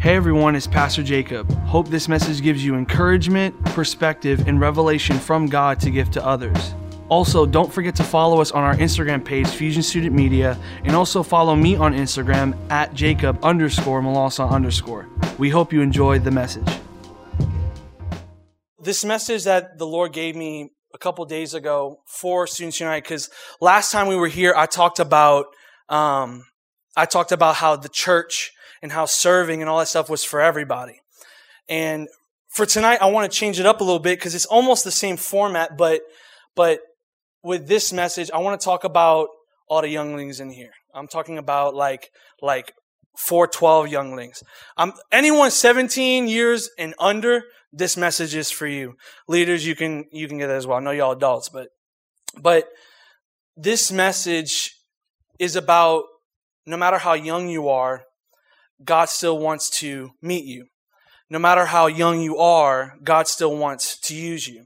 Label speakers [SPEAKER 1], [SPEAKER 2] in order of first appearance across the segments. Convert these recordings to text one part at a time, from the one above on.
[SPEAKER 1] Hey everyone, it's Pastor Jacob. Hope this message gives you encouragement, perspective, and revelation from God to give to others. Also, don't forget to follow us on our Instagram page, Fusion Student Media, and also follow me on Instagram at Jacob underscore Malasa underscore. We hope you enjoyed the message. This message that the Lord gave me a couple days ago for Students United, because last time we were here, I talked about um, I talked about how the church and how serving and all that stuff was for everybody. And for tonight, I want to change it up a little bit because it's almost the same format, but, but with this message, I want to talk about all the younglings in here. I'm talking about like, like 412 younglings. Um, anyone 17 years and under, this message is for you. Leaders, you can, you can get it as well. I know y'all adults, but, but this message is about no matter how young you are, God still wants to meet you. No matter how young you are, God still wants to use you.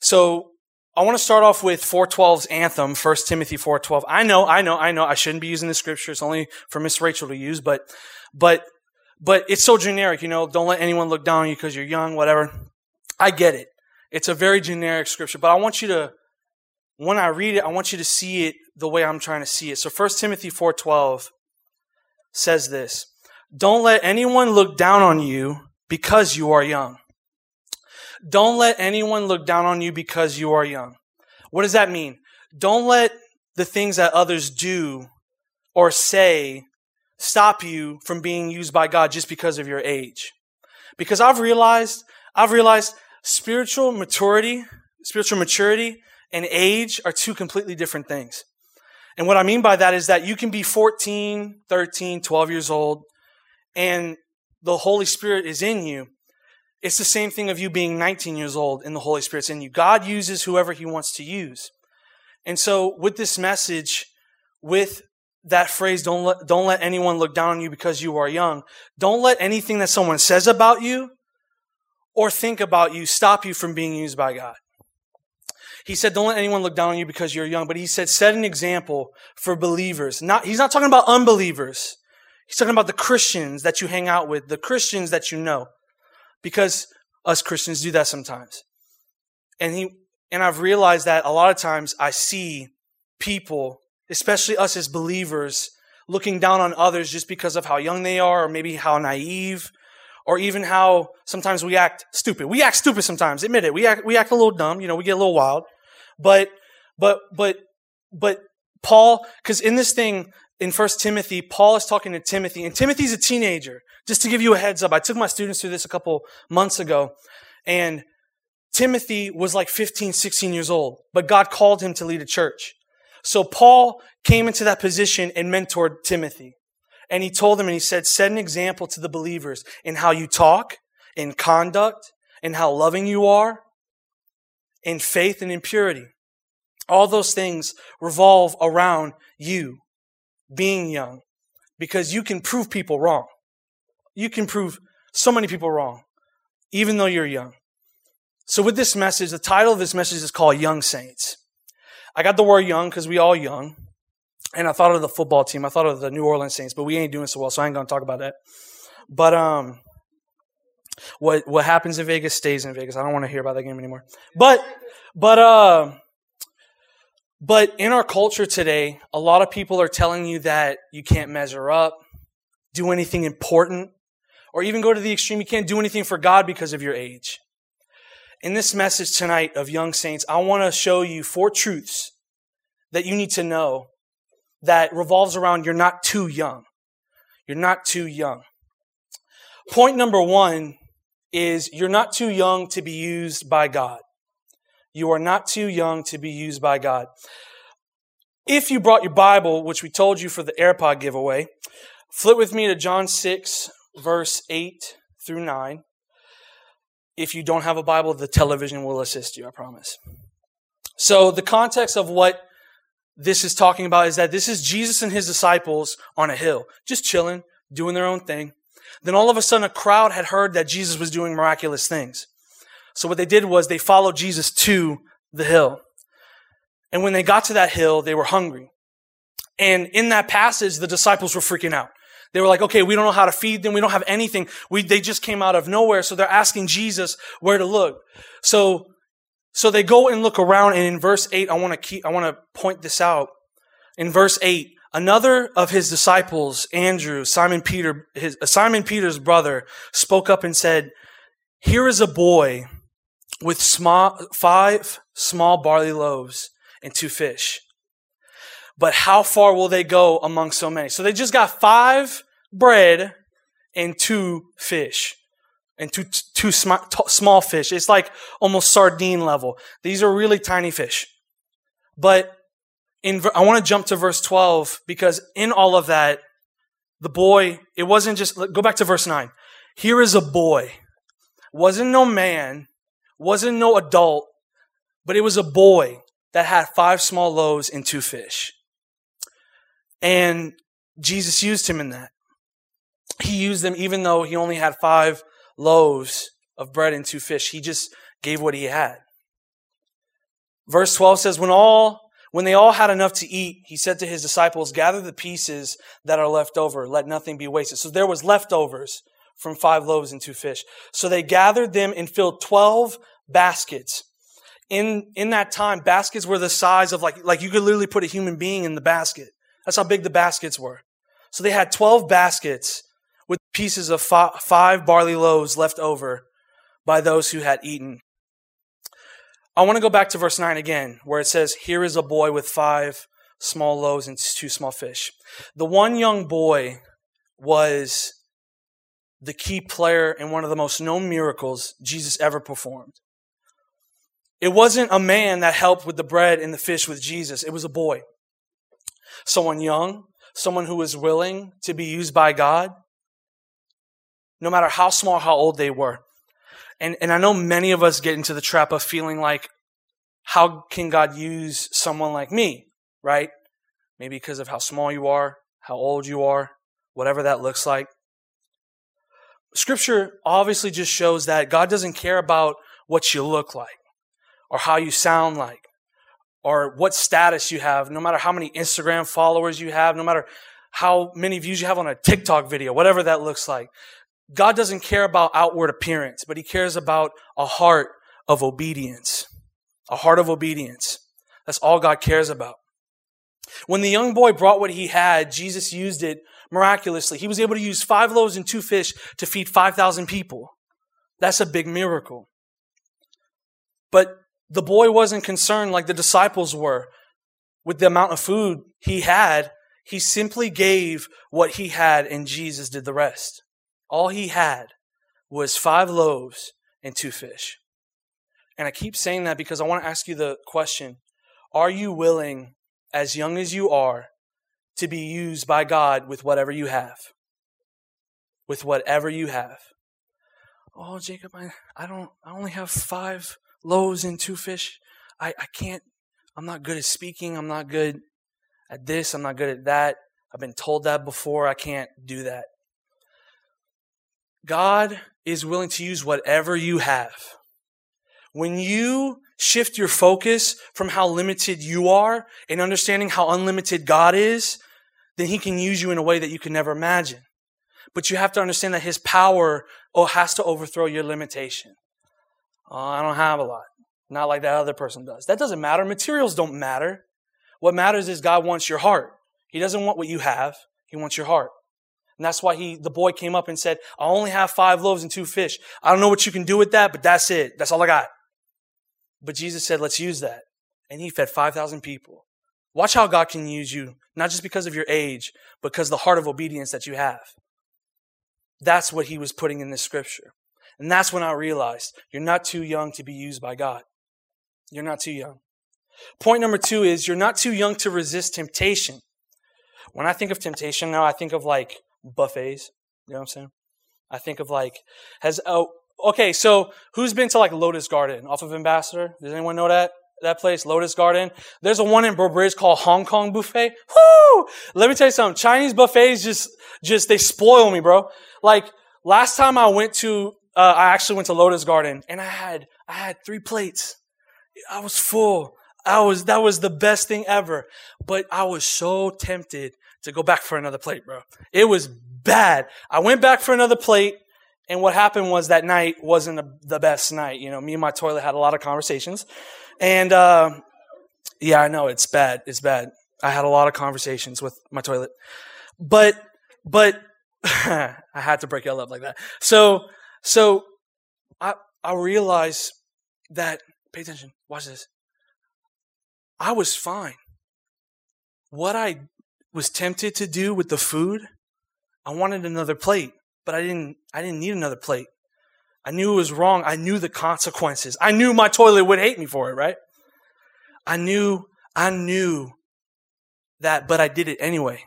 [SPEAKER 1] So I want to start off with 412's anthem, 1 Timothy 412. I know, I know, I know, I shouldn't be using the scripture. It's only for Miss Rachel to use, but, but, but it's so generic, you know, don't let anyone look down on you because you're young, whatever. I get it. It's a very generic scripture, but I want you to, when I read it, I want you to see it the way I'm trying to see it. So 1 Timothy 4:12 says this. Don't let anyone look down on you because you are young. Don't let anyone look down on you because you are young. What does that mean? Don't let the things that others do or say stop you from being used by God just because of your age. Because I've realized, I've realized spiritual maturity, spiritual maturity and age are two completely different things. And what I mean by that is that you can be 14, 13, 12 years old, and the Holy Spirit is in you. It's the same thing of you being 19 years old and the Holy Spirit's in you. God uses whoever He wants to use. And so, with this message, with that phrase, don't let, don't let anyone look down on you because you are young. Don't let anything that someone says about you or think about you stop you from being used by God. He said, don't let anyone look down on you because you're young, but he said, set an example for believers. Not, he's not talking about unbelievers. He's talking about the Christians that you hang out with, the Christians that you know, because us Christians do that sometimes. And he, and I've realized that a lot of times I see people, especially us as believers, looking down on others just because of how young they are or maybe how naive or even how sometimes we act stupid. We act stupid sometimes. Admit it. We act, we act a little dumb. You know, we get a little wild. But, but, but, but Paul, because in this thing, in First Timothy, Paul is talking to Timothy, and Timothy's a teenager. Just to give you a heads up, I took my students through this a couple months ago, and Timothy was like 15, 16 years old, but God called him to lead a church. So Paul came into that position and mentored Timothy. And he told him and he said, set an example to the believers in how you talk, in conduct, in how loving you are, in faith and in purity. All those things revolve around you being young because you can prove people wrong. You can prove so many people wrong, even though you're young. So with this message, the title of this message is called Young Saints. I got the word young because we all young. And I thought of the football team. I thought of the New Orleans Saints, but we ain't doing so well, so I ain't gonna talk about that. But um what what happens in Vegas stays in Vegas. I don't want to hear about that game anymore. But but uh but in our culture today, a lot of people are telling you that you can't measure up, do anything important, or even go to the extreme, you can't do anything for God because of your age. In this message tonight of young saints, I want to show you four truths that you need to know that revolves around you're not too young. You're not too young. Point number one is you're not too young to be used by God. You are not too young to be used by God. If you brought your Bible, which we told you for the AirPod giveaway, flip with me to John 6, verse 8 through 9. If you don't have a Bible, the television will assist you, I promise. So, the context of what this is talking about is that this is Jesus and his disciples on a hill, just chilling, doing their own thing. Then all of a sudden, a crowd had heard that Jesus was doing miraculous things. So what they did was they followed Jesus to the hill. And when they got to that hill, they were hungry. And in that passage, the disciples were freaking out. They were like, okay, we don't know how to feed them. We don't have anything. We, they just came out of nowhere. So they're asking Jesus where to look. So, so they go and look around. And in verse eight, I want to keep, I want to point this out. In verse eight, another of his disciples, Andrew, Simon Peter, his, Simon Peter's brother, spoke up and said, here is a boy with small, five small barley loaves and two fish. But how far will they go among so many? So they just got five bread and two fish and two, two sm- t- small fish. It's like almost sardine level. These are really tiny fish. But in, I want to jump to verse 12 because in all of that, the boy, it wasn't just, go back to verse 9. Here is a boy. Wasn't no man, wasn't no adult, but it was a boy that had five small loaves and two fish. And Jesus used him in that. He used them even though he only had five loaves of bread and two fish. He just gave what he had. Verse 12 says, When all when they all had enough to eat, he said to his disciples, Gather the pieces that are left over, let nothing be wasted. So there was leftovers from five loaves and two fish. So they gathered them and filled 12 baskets. In, in that time, baskets were the size of like, like you could literally put a human being in the basket. That's how big the baskets were. So they had 12 baskets with pieces of five barley loaves left over by those who had eaten. I want to go back to verse 9 again, where it says, Here is a boy with five small loaves and two small fish. The one young boy was the key player in one of the most known miracles Jesus ever performed. It wasn't a man that helped with the bread and the fish with Jesus, it was a boy. Someone young, someone who was willing to be used by God, no matter how small, how old they were. And, and I know many of us get into the trap of feeling like, how can God use someone like me, right? Maybe because of how small you are, how old you are, whatever that looks like. Scripture obviously just shows that God doesn't care about what you look like or how you sound like or what status you have, no matter how many Instagram followers you have, no matter how many views you have on a TikTok video, whatever that looks like. God doesn't care about outward appearance, but he cares about a heart of obedience. A heart of obedience. That's all God cares about. When the young boy brought what he had, Jesus used it miraculously. He was able to use five loaves and two fish to feed 5,000 people. That's a big miracle. But the boy wasn't concerned like the disciples were with the amount of food he had. He simply gave what he had, and Jesus did the rest. All he had was five loaves and two fish. And I keep saying that because I want to ask you the question Are you willing, as young as you are, to be used by God with whatever you have. With whatever you have. Oh, Jacob, I, I don't, I only have five loaves and two fish. I, I can't, I'm not good at speaking. I'm not good at this. I'm not good at that. I've been told that before. I can't do that. God is willing to use whatever you have. When you shift your focus from how limited you are and understanding how unlimited God is, then He can use you in a way that you can never imagine. But you have to understand that His power oh, has to overthrow your limitation. Oh, I don't have a lot. Not like that other person does. That doesn't matter. Materials don't matter. What matters is God wants your heart. He doesn't want what you have. He wants your heart. And that's why he, the boy came up and said, I only have five loaves and two fish. I don't know what you can do with that, but that's it. That's all I got. But Jesus said, let's use that. And he fed 5,000 people. Watch how God can use you, not just because of your age, but because the heart of obedience that you have. That's what he was putting in this scripture. And that's when I realized you're not too young to be used by God. You're not too young. Point number two is you're not too young to resist temptation. When I think of temptation now, I think of like buffets. You know what I'm saying? I think of like, has, oh, okay, so who's been to like Lotus Garden off of Ambassador? Does anyone know that? That place, Lotus Garden. There's a one in Breaux Bridge called Hong Kong Buffet. Woo! Let me tell you something. Chinese buffets just, just, they spoil me, bro. Like, last time I went to, uh, I actually went to Lotus Garden and I had, I had three plates. I was full. I was, that was the best thing ever. But I was so tempted to go back for another plate, bro. It was bad. I went back for another plate. And what happened was that night wasn't a, the best night. You know, me and my toilet had a lot of conversations. And, uh, yeah, I know it's bad. It's bad. I had a lot of conversations with my toilet. But, but, I had to break y'all up like that. So, so I, I realized that, pay attention, watch this. I was fine. What I was tempted to do with the food, I wanted another plate, but I didn't, I didn't need another plate. I knew it was wrong. I knew the consequences. I knew my toilet would hate me for it, right? I knew, I knew that, but I did it anyway.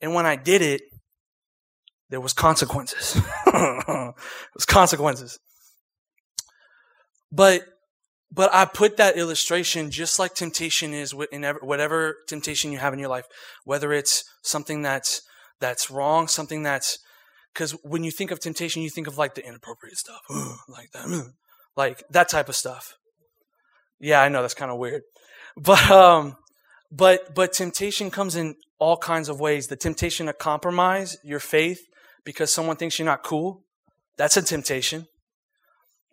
[SPEAKER 1] And when I did it, there was consequences. was consequences. But but I put that illustration just like temptation is in whatever temptation you have in your life, whether it's something that's that's wrong, something that's because when you think of temptation, you think of like the inappropriate stuff, like that, like that type of stuff. Yeah, I know that's kind of weird, but um, but but temptation comes in all kinds of ways. The temptation to compromise your faith because someone thinks you're not cool, that's a temptation.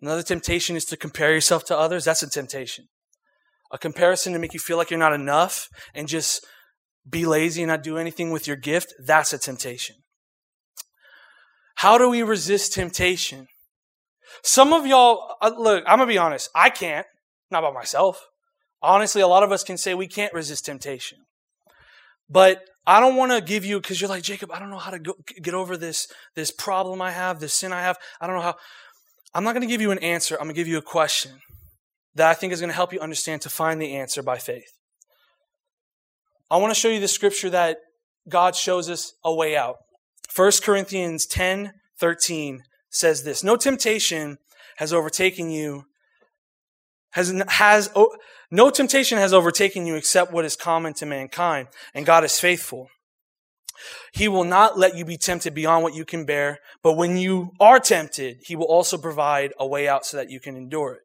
[SPEAKER 1] Another temptation is to compare yourself to others. That's a temptation. A comparison to make you feel like you're not enough and just be lazy and not do anything with your gift. That's a temptation. How do we resist temptation? Some of y'all, uh, look, I'm going to be honest. I can't, not by myself. Honestly, a lot of us can say we can't resist temptation. But I don't want to give you, because you're like, Jacob, I don't know how to go, get over this, this problem I have, this sin I have. I don't know how. I'm not going to give you an answer. I'm going to give you a question that I think is going to help you understand to find the answer by faith. I want to show you the scripture that God shows us a way out. 1 Corinthians 10 13 says this No temptation has overtaken you, has, has, no temptation has overtaken you except what is common to mankind, and God is faithful. He will not let you be tempted beyond what you can bear, but when you are tempted, He will also provide a way out so that you can endure it.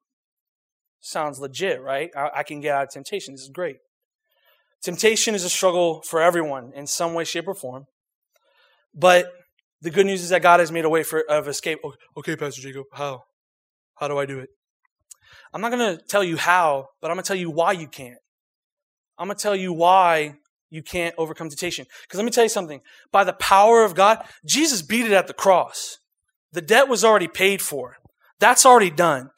[SPEAKER 1] Sounds legit, right? I, I can get out of temptation. This is great. Temptation is a struggle for everyone in some way, shape, or form. But the good news is that God has made a way for, of escape. Okay, Pastor Jacob, how? How do I do it? I'm not going to tell you how, but I'm going to tell you why you can't. I'm going to tell you why you can't overcome temptation. Because let me tell you something. By the power of God, Jesus beat it at the cross. The debt was already paid for. That's already done.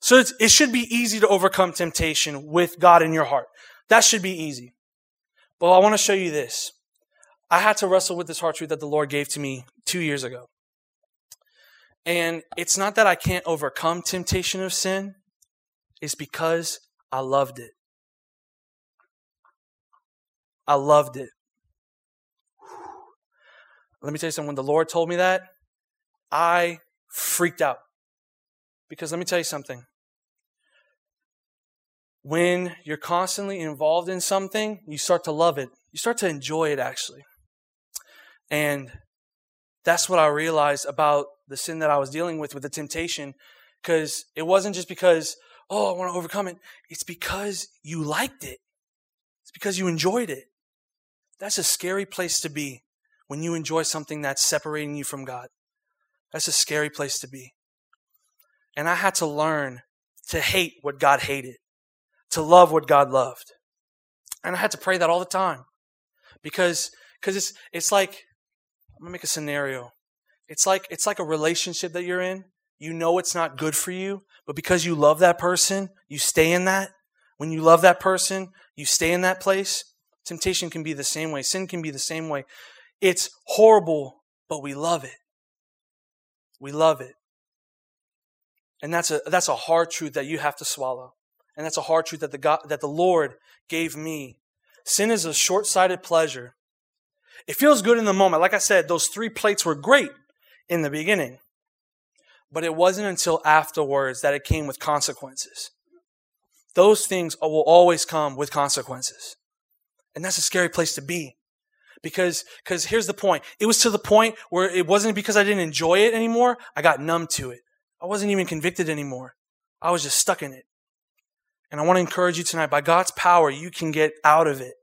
[SPEAKER 1] So it should be easy to overcome temptation with God in your heart. That should be easy. But I want to show you this. I had to wrestle with this hard truth that the Lord gave to me two years ago. And it's not that I can't overcome temptation of sin, it's because I loved it. I loved it. Let me tell you something. When the Lord told me that, I freaked out. Because let me tell you something. When you're constantly involved in something, you start to love it. You start to enjoy it, actually. And that's what I realized about the sin that I was dealing with, with the temptation. Because it wasn't just because, oh, I want to overcome it. It's because you liked it. It's because you enjoyed it. That's a scary place to be when you enjoy something that's separating you from God. That's a scary place to be. And I had to learn to hate what God hated, to love what God loved. And I had to pray that all the time. Because because it's it's like I'm gonna make a scenario. It's like it's like a relationship that you're in. You know it's not good for you, but because you love that person, you stay in that. When you love that person, you stay in that place. Temptation can be the same way. Sin can be the same way. It's horrible, but we love it. We love it. And that's a, that's a hard truth that you have to swallow. And that's a hard truth that the, God, that the Lord gave me. Sin is a short sighted pleasure. It feels good in the moment. Like I said, those three plates were great in the beginning. But it wasn't until afterwards that it came with consequences. Those things will always come with consequences. And that's a scary place to be. Because, because here's the point. It was to the point where it wasn't because I didn't enjoy it anymore. I got numb to it. I wasn't even convicted anymore. I was just stuck in it. And I want to encourage you tonight, by God's power, you can get out of it.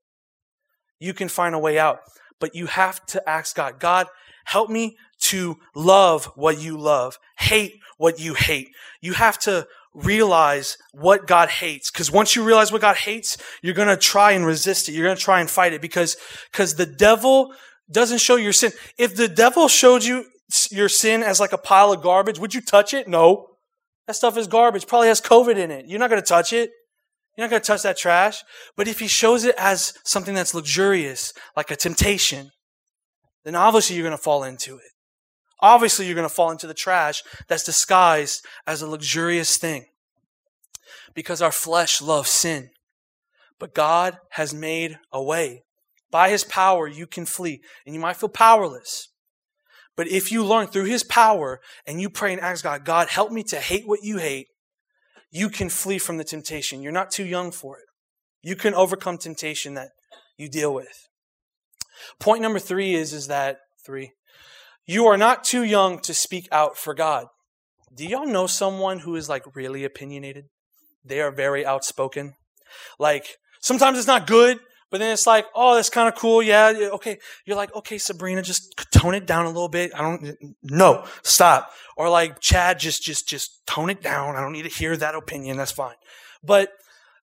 [SPEAKER 1] You can find a way out. But you have to ask God, God, help me to love what you love, hate what you hate. You have to realize what God hates. Because once you realize what God hates, you're going to try and resist it. You're going to try and fight it because, because the devil doesn't show your sin. If the devil showed you your sin as like a pile of garbage, would you touch it? No. That stuff is garbage. Probably has COVID in it. You're not going to touch it. You're not going to touch that trash. But if he shows it as something that's luxurious, like a temptation, then obviously you're going to fall into it. Obviously you're going to fall into the trash that's disguised as a luxurious thing. Because our flesh loves sin. But God has made a way. By his power, you can flee. And you might feel powerless. But if you learn through his power and you pray and ask God, God, help me to hate what you hate, you can flee from the temptation. You're not too young for it. You can overcome temptation that you deal with. Point number three is, is that three, you are not too young to speak out for God. Do y'all know someone who is like really opinionated? They are very outspoken. Like, sometimes it's not good, but then it's like, oh, that's kind of cool. Yeah, okay. You're like, okay, Sabrina, just tone it down a little bit. I don't, no, stop. Or like, Chad, just, just, just tone it down. I don't need to hear that opinion. That's fine. But,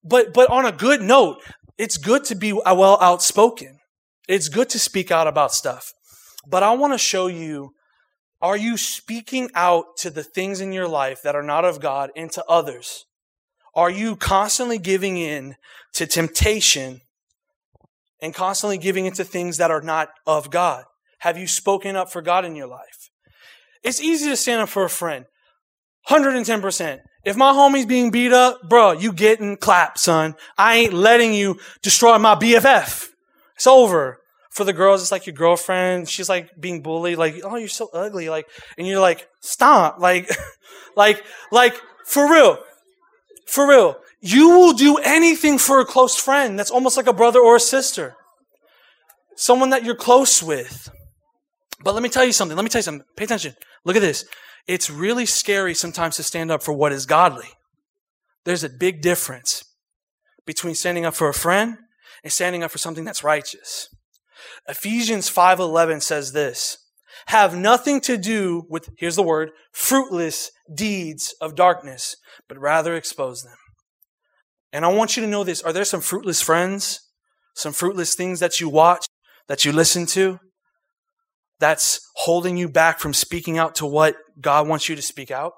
[SPEAKER 1] but, but on a good note, it's good to be uh, well outspoken. It's good to speak out about stuff. But I want to show you, are you speaking out to the things in your life that are not of God and to others? Are you constantly giving in to temptation and constantly giving into things that are not of God? Have you spoken up for God in your life? It's easy to stand up for a friend. 110%. If my homie's being beat up, bro, you getting clapped, son. I ain't letting you destroy my BFF. It's over. For the girls, it's like your girlfriend. She's like being bullied, like, oh, you're so ugly. Like, and you're like, stop. Like, like, like, for real. For real. You will do anything for a close friend that's almost like a brother or a sister. Someone that you're close with. But let me tell you something. Let me tell you something. Pay attention. Look at this. It's really scary sometimes to stand up for what is godly. There's a big difference between standing up for a friend and standing up for something that's righteous. Ephesians 5:11 says this, have nothing to do with here's the word, fruitless deeds of darkness, but rather expose them. And I want you to know this. Are there some fruitless friends? Some fruitless things that you watch, that you listen to, that's holding you back from speaking out to what God wants you to speak out?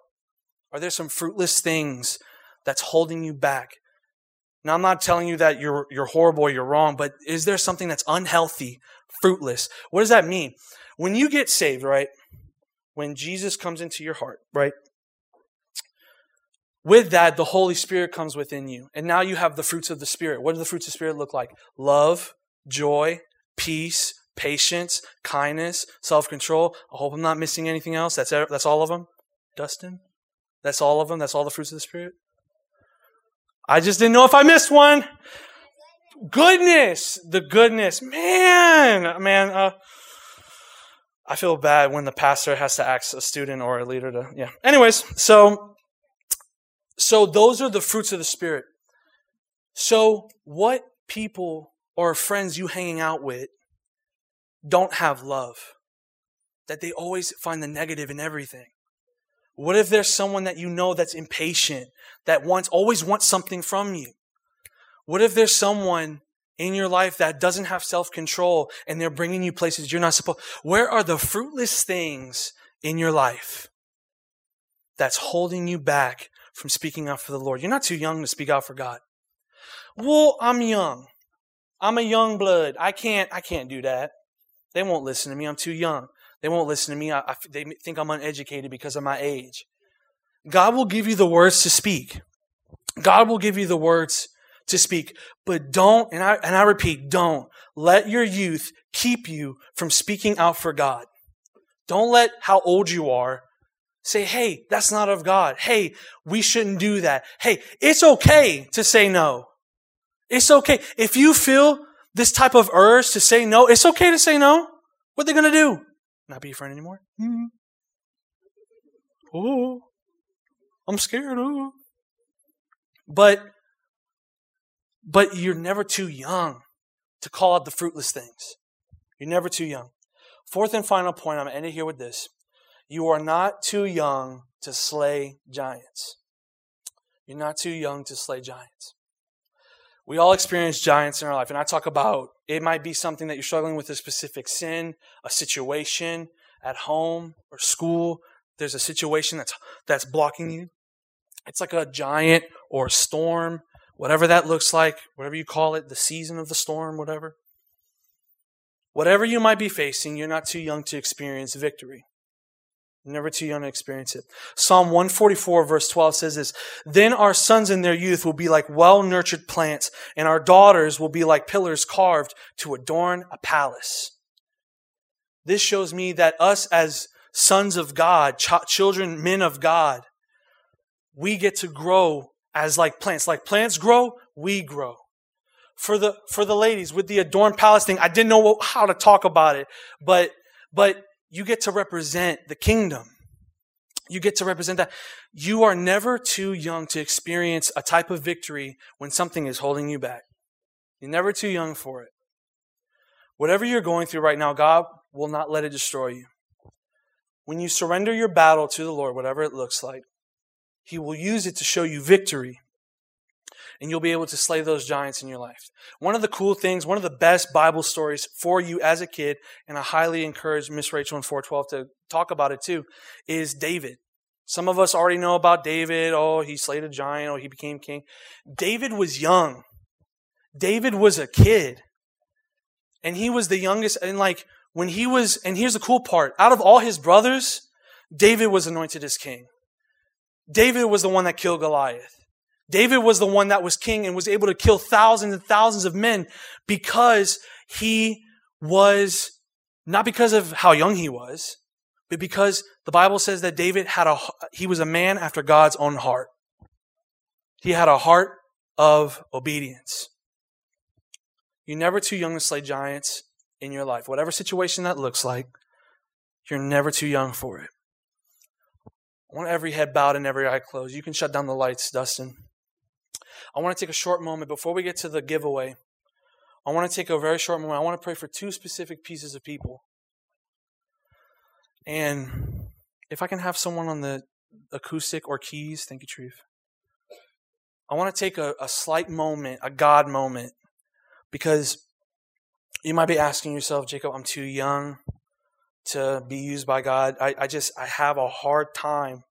[SPEAKER 1] Are there some fruitless things that's holding you back? Now, I'm not telling you that you're, you're horrible or you're wrong, but is there something that's unhealthy, fruitless? What does that mean? When you get saved, right? When Jesus comes into your heart, right? With that, the Holy Spirit comes within you. And now you have the fruits of the Spirit. What do the fruits of the Spirit look like? Love, joy, peace, patience, kindness, self control. I hope I'm not missing anything else. That's, that's all of them. Dustin? That's all of them? That's all the fruits of the Spirit? I just didn't know if I missed one. Goodness. The goodness. Man, man, uh, I feel bad when the pastor has to ask a student or a leader to, yeah. Anyways, so so those are the fruits of the Spirit. So what people or friends you hanging out with don't have love? That they always find the negative in everything. What if there's someone that you know that's impatient, that wants, always wants something from you? What if there's someone in your life that doesn't have self-control and they're bringing you places you're not supposed? Where are the fruitless things in your life that's holding you back from speaking out for the Lord. You're not too young to speak out for God. Well, I'm young. I'm a young blood. I can't, I can't do that. They won't listen to me. I'm too young. They won't listen to me. I, I, they think I'm uneducated because of my age. God will give you the words to speak. God will give you the words to speak, but don't, and I, and I repeat, don't let your youth keep you from speaking out for God. Don't let how old you are Say, hey, that's not of God. Hey, we shouldn't do that. Hey, it's okay to say no. It's okay. If you feel this type of urge to say no, it's okay to say no. What are they going to do? Not be your friend anymore? Mm-hmm. Oh, I'm scared. Oh. But, but you're never too young to call out the fruitless things. You're never too young. Fourth and final point, I'm going to end it here with this. You are not too young to slay giants. You're not too young to slay giants. We all experience giants in our life, and I talk about it might be something that you're struggling with a specific sin, a situation at home or school. There's a situation that's that's blocking you. It's like a giant or a storm, whatever that looks like, whatever you call it, the season of the storm, whatever. Whatever you might be facing, you're not too young to experience victory. Never too young to experience it. Psalm 144, verse 12 says this Then our sons in their youth will be like well nurtured plants, and our daughters will be like pillars carved to adorn a palace. This shows me that us as sons of God, ch- children, men of God, we get to grow as like plants. Like plants grow, we grow. For the, for the ladies with the adorned palace thing, I didn't know how to talk about it, but, but you get to represent the kingdom. You get to represent that. You are never too young to experience a type of victory when something is holding you back. You're never too young for it. Whatever you're going through right now, God will not let it destroy you. When you surrender your battle to the Lord, whatever it looks like, He will use it to show you victory and you'll be able to slay those giants in your life. One of the cool things, one of the best Bible stories for you as a kid, and I highly encourage Miss Rachel in 412 to talk about it too, is David. Some of us already know about David. Oh, he slayed a giant. Oh, he became king. David was young. David was a kid. And he was the youngest. And like, when he was, and here's the cool part out of all his brothers, David was anointed as king. David was the one that killed Goliath. David was the one that was king and was able to kill thousands and thousands of men because he was, not because of how young he was, but because the Bible says that David had a, he was a man after God's own heart. He had a heart of obedience. You're never too young to slay giants in your life. Whatever situation that looks like, you're never too young for it. I want every head bowed and every eye closed. You can shut down the lights, Dustin. I want to take a short moment before we get to the giveaway. I want to take a very short moment. I want to pray for two specific pieces of people. And if I can have someone on the acoustic or keys, thank you, Treve. I want to take a, a slight moment, a God moment, because you might be asking yourself, Jacob, I'm too young to be used by God. I, I just, I have a hard time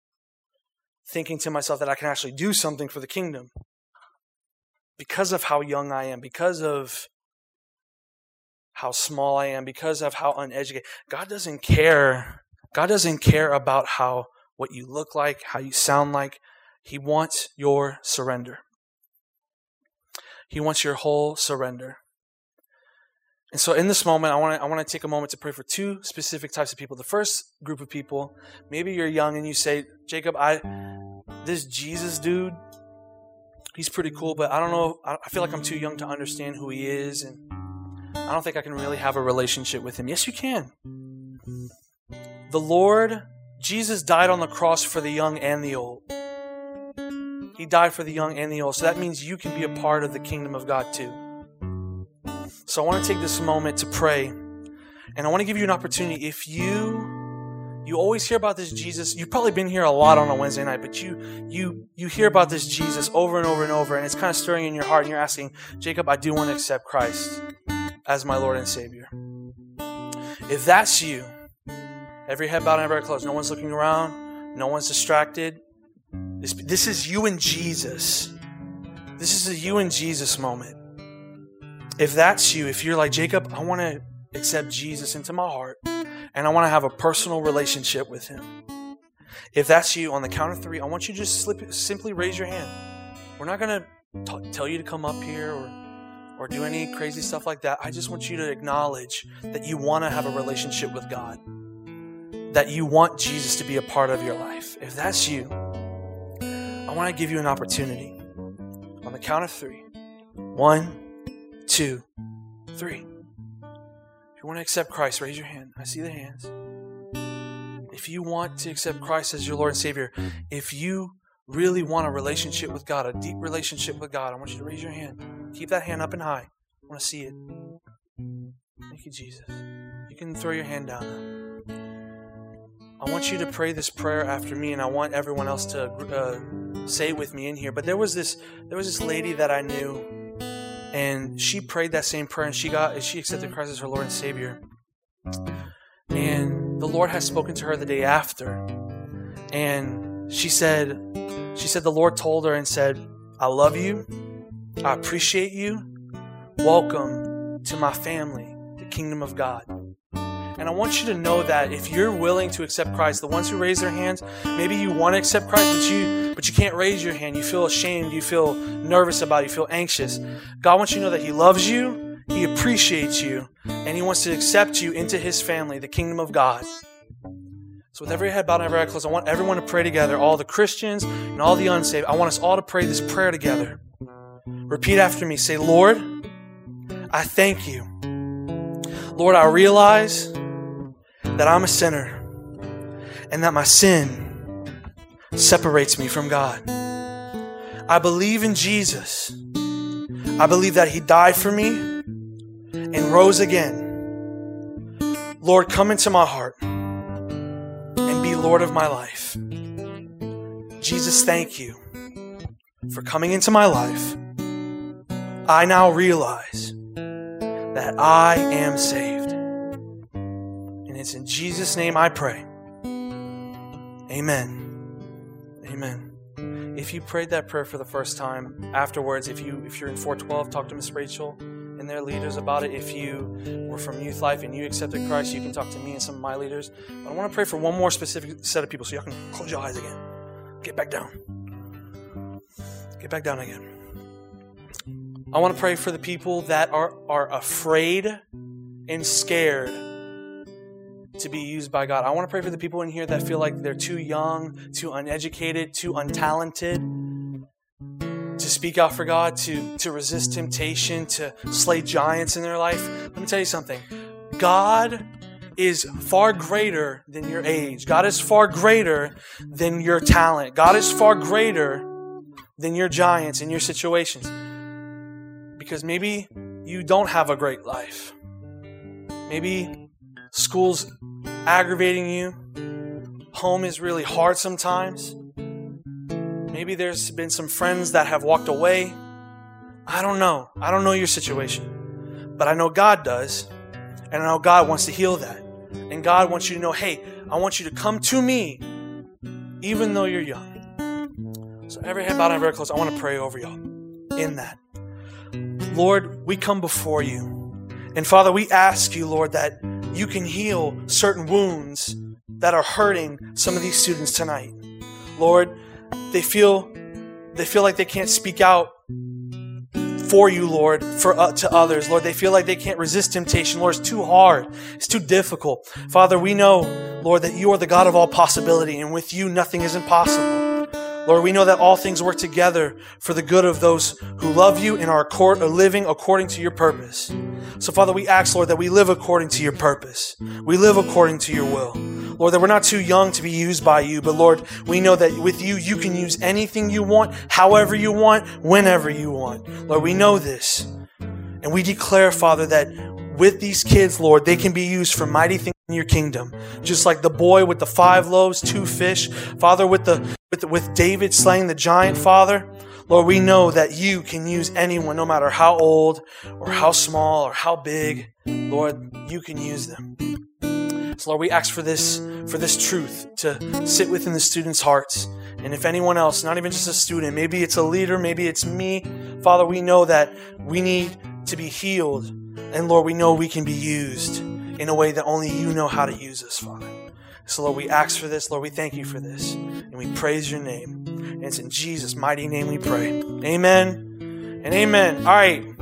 [SPEAKER 1] thinking to myself that I can actually do something for the kingdom because of how young I am, because of how small I am, because of how uneducated. God doesn't care. God doesn't care about how what you look like, how you sound like. He wants your surrender. He wants your whole surrender. And so in this moment, I want to I want to take a moment to pray for two specific types of people. The first group of people, maybe you're young and you say, Jacob, I this Jesus dude, he's pretty cool, but I don't know. I feel like I'm too young to understand who he is, and I don't think I can really have a relationship with him. Yes, you can. The Lord, Jesus died on the cross for the young and the old. He died for the young and the old. So that means you can be a part of the kingdom of God too. So I want to take this moment to pray. And I want to give you an opportunity. If you you always hear about this Jesus. You've probably been here a lot on a Wednesday night, but you you you hear about this Jesus over and over and over, and it's kind of stirring in your heart, and you're asking, Jacob, I do want to accept Christ as my Lord and Savior. If that's you, every head bowed and every closed, no one's looking around, no one's distracted. This, this is you and Jesus. This is a you and Jesus moment. If that's you, if you're like, Jacob, I want to accept Jesus into my heart and I want to have a personal relationship with Him. If that's you, on the count of three, I want you to just slip, simply raise your hand. We're not going to tell you to come up here or, or do any crazy stuff like that. I just want you to acknowledge that you want to have a relationship with God, that you want Jesus to be a part of your life. If that's you, I want to give you an opportunity. On the count of three one, two, three. If you want to accept Christ, raise your hand. I see the hands. If you want to accept Christ as your Lord and Savior, if you really want a relationship with God, a deep relationship with God, I want you to raise your hand. Keep that hand up and high. I want to see it. Thank you, Jesus. You can throw your hand down now. I want you to pray this prayer after me, and I want everyone else to uh, say it with me in here. But there was this, there was this lady that I knew, and she prayed that same prayer, and she got, she accepted Christ as her Lord and Savior. And the Lord has spoken to her the day after, and she said, she said the Lord told her and said, "I love you, I appreciate you. Welcome to my family, the kingdom of God." And I want you to know that if you're willing to accept Christ, the ones who raise their hands, maybe you want to accept Christ, but you but you can't raise your hand. You feel ashamed, you feel nervous about it, you feel anxious. God wants you to know that He loves you, He appreciates you, and He wants to accept you into His family, the kingdom of God. So with every head bowed and every eye closed, I want everyone to pray together, all the Christians and all the unsaved. I want us all to pray this prayer together. Repeat after me. Say, Lord, I thank you. Lord, I realize that I'm a sinner and that my sin separates me from God. I believe in Jesus. I believe that He died for me and rose again. Lord, come into my heart and be Lord of my life. Jesus, thank you for coming into my life. I now realize that I am saved. It's in Jesus' name I pray. Amen. Amen. If you prayed that prayer for the first time, afterwards, if you if you're in 412, talk to Miss Rachel and their leaders about it. If you were from Youth Life and you accepted Christ, you can talk to me and some of my leaders. But I want to pray for one more specific set of people so y'all can close your eyes again. Get back down. Get back down again. I want to pray for the people that are, are afraid and scared to be used by God. I want to pray for the people in here that feel like they're too young, too uneducated, too untalented to speak out for God, to, to resist temptation, to slay giants in their life. Let me tell you something. God is far greater than your age. God is far greater than your talent. God is far greater than your giants and your situations. Because maybe you don't have a great life. Maybe school's aggravating you. Home is really hard sometimes. Maybe there's been some friends that have walked away. I don't know. I don't know your situation. But I know God does. And I know God wants to heal that. And God wants you to know hey, I want you to come to me, even though you're young. So, every head bowed and very close, I want to pray over y'all in that. Lord, we come before you. And Father, we ask you, Lord, that you can heal certain wounds that are hurting some of these students tonight. Lord, they feel they feel like they can't speak out for you, Lord, for uh, to others. Lord, they feel like they can't resist temptation. Lord, it's too hard. It's too difficult. Father, we know, Lord, that you are the God of all possibility, and with you nothing is impossible. Lord, we know that all things work together for the good of those who love you and are uh, living according to your purpose. So, Father, we ask, Lord, that we live according to your purpose. We live according to your will. Lord, that we're not too young to be used by you, but Lord, we know that with you, you can use anything you want, however you want, whenever you want. Lord, we know this. And we declare, Father, that with these kids, Lord, they can be used for mighty things in your kingdom. Just like the boy with the five loaves, two fish, Father, with the with, with David slaying the giant, Father. Lord, we know that you can use anyone, no matter how old or how small or how big. Lord, you can use them. So Lord, we ask for this, for this truth to sit within the students' hearts. And if anyone else, not even just a student, maybe it's a leader, maybe it's me, Father, we know that we need to be healed. And Lord, we know we can be used in a way that only you know how to use us, Father. So, Lord, we ask for this. Lord, we thank you for this. And we praise your name. And it's in Jesus' mighty name we pray. Amen and amen. All right.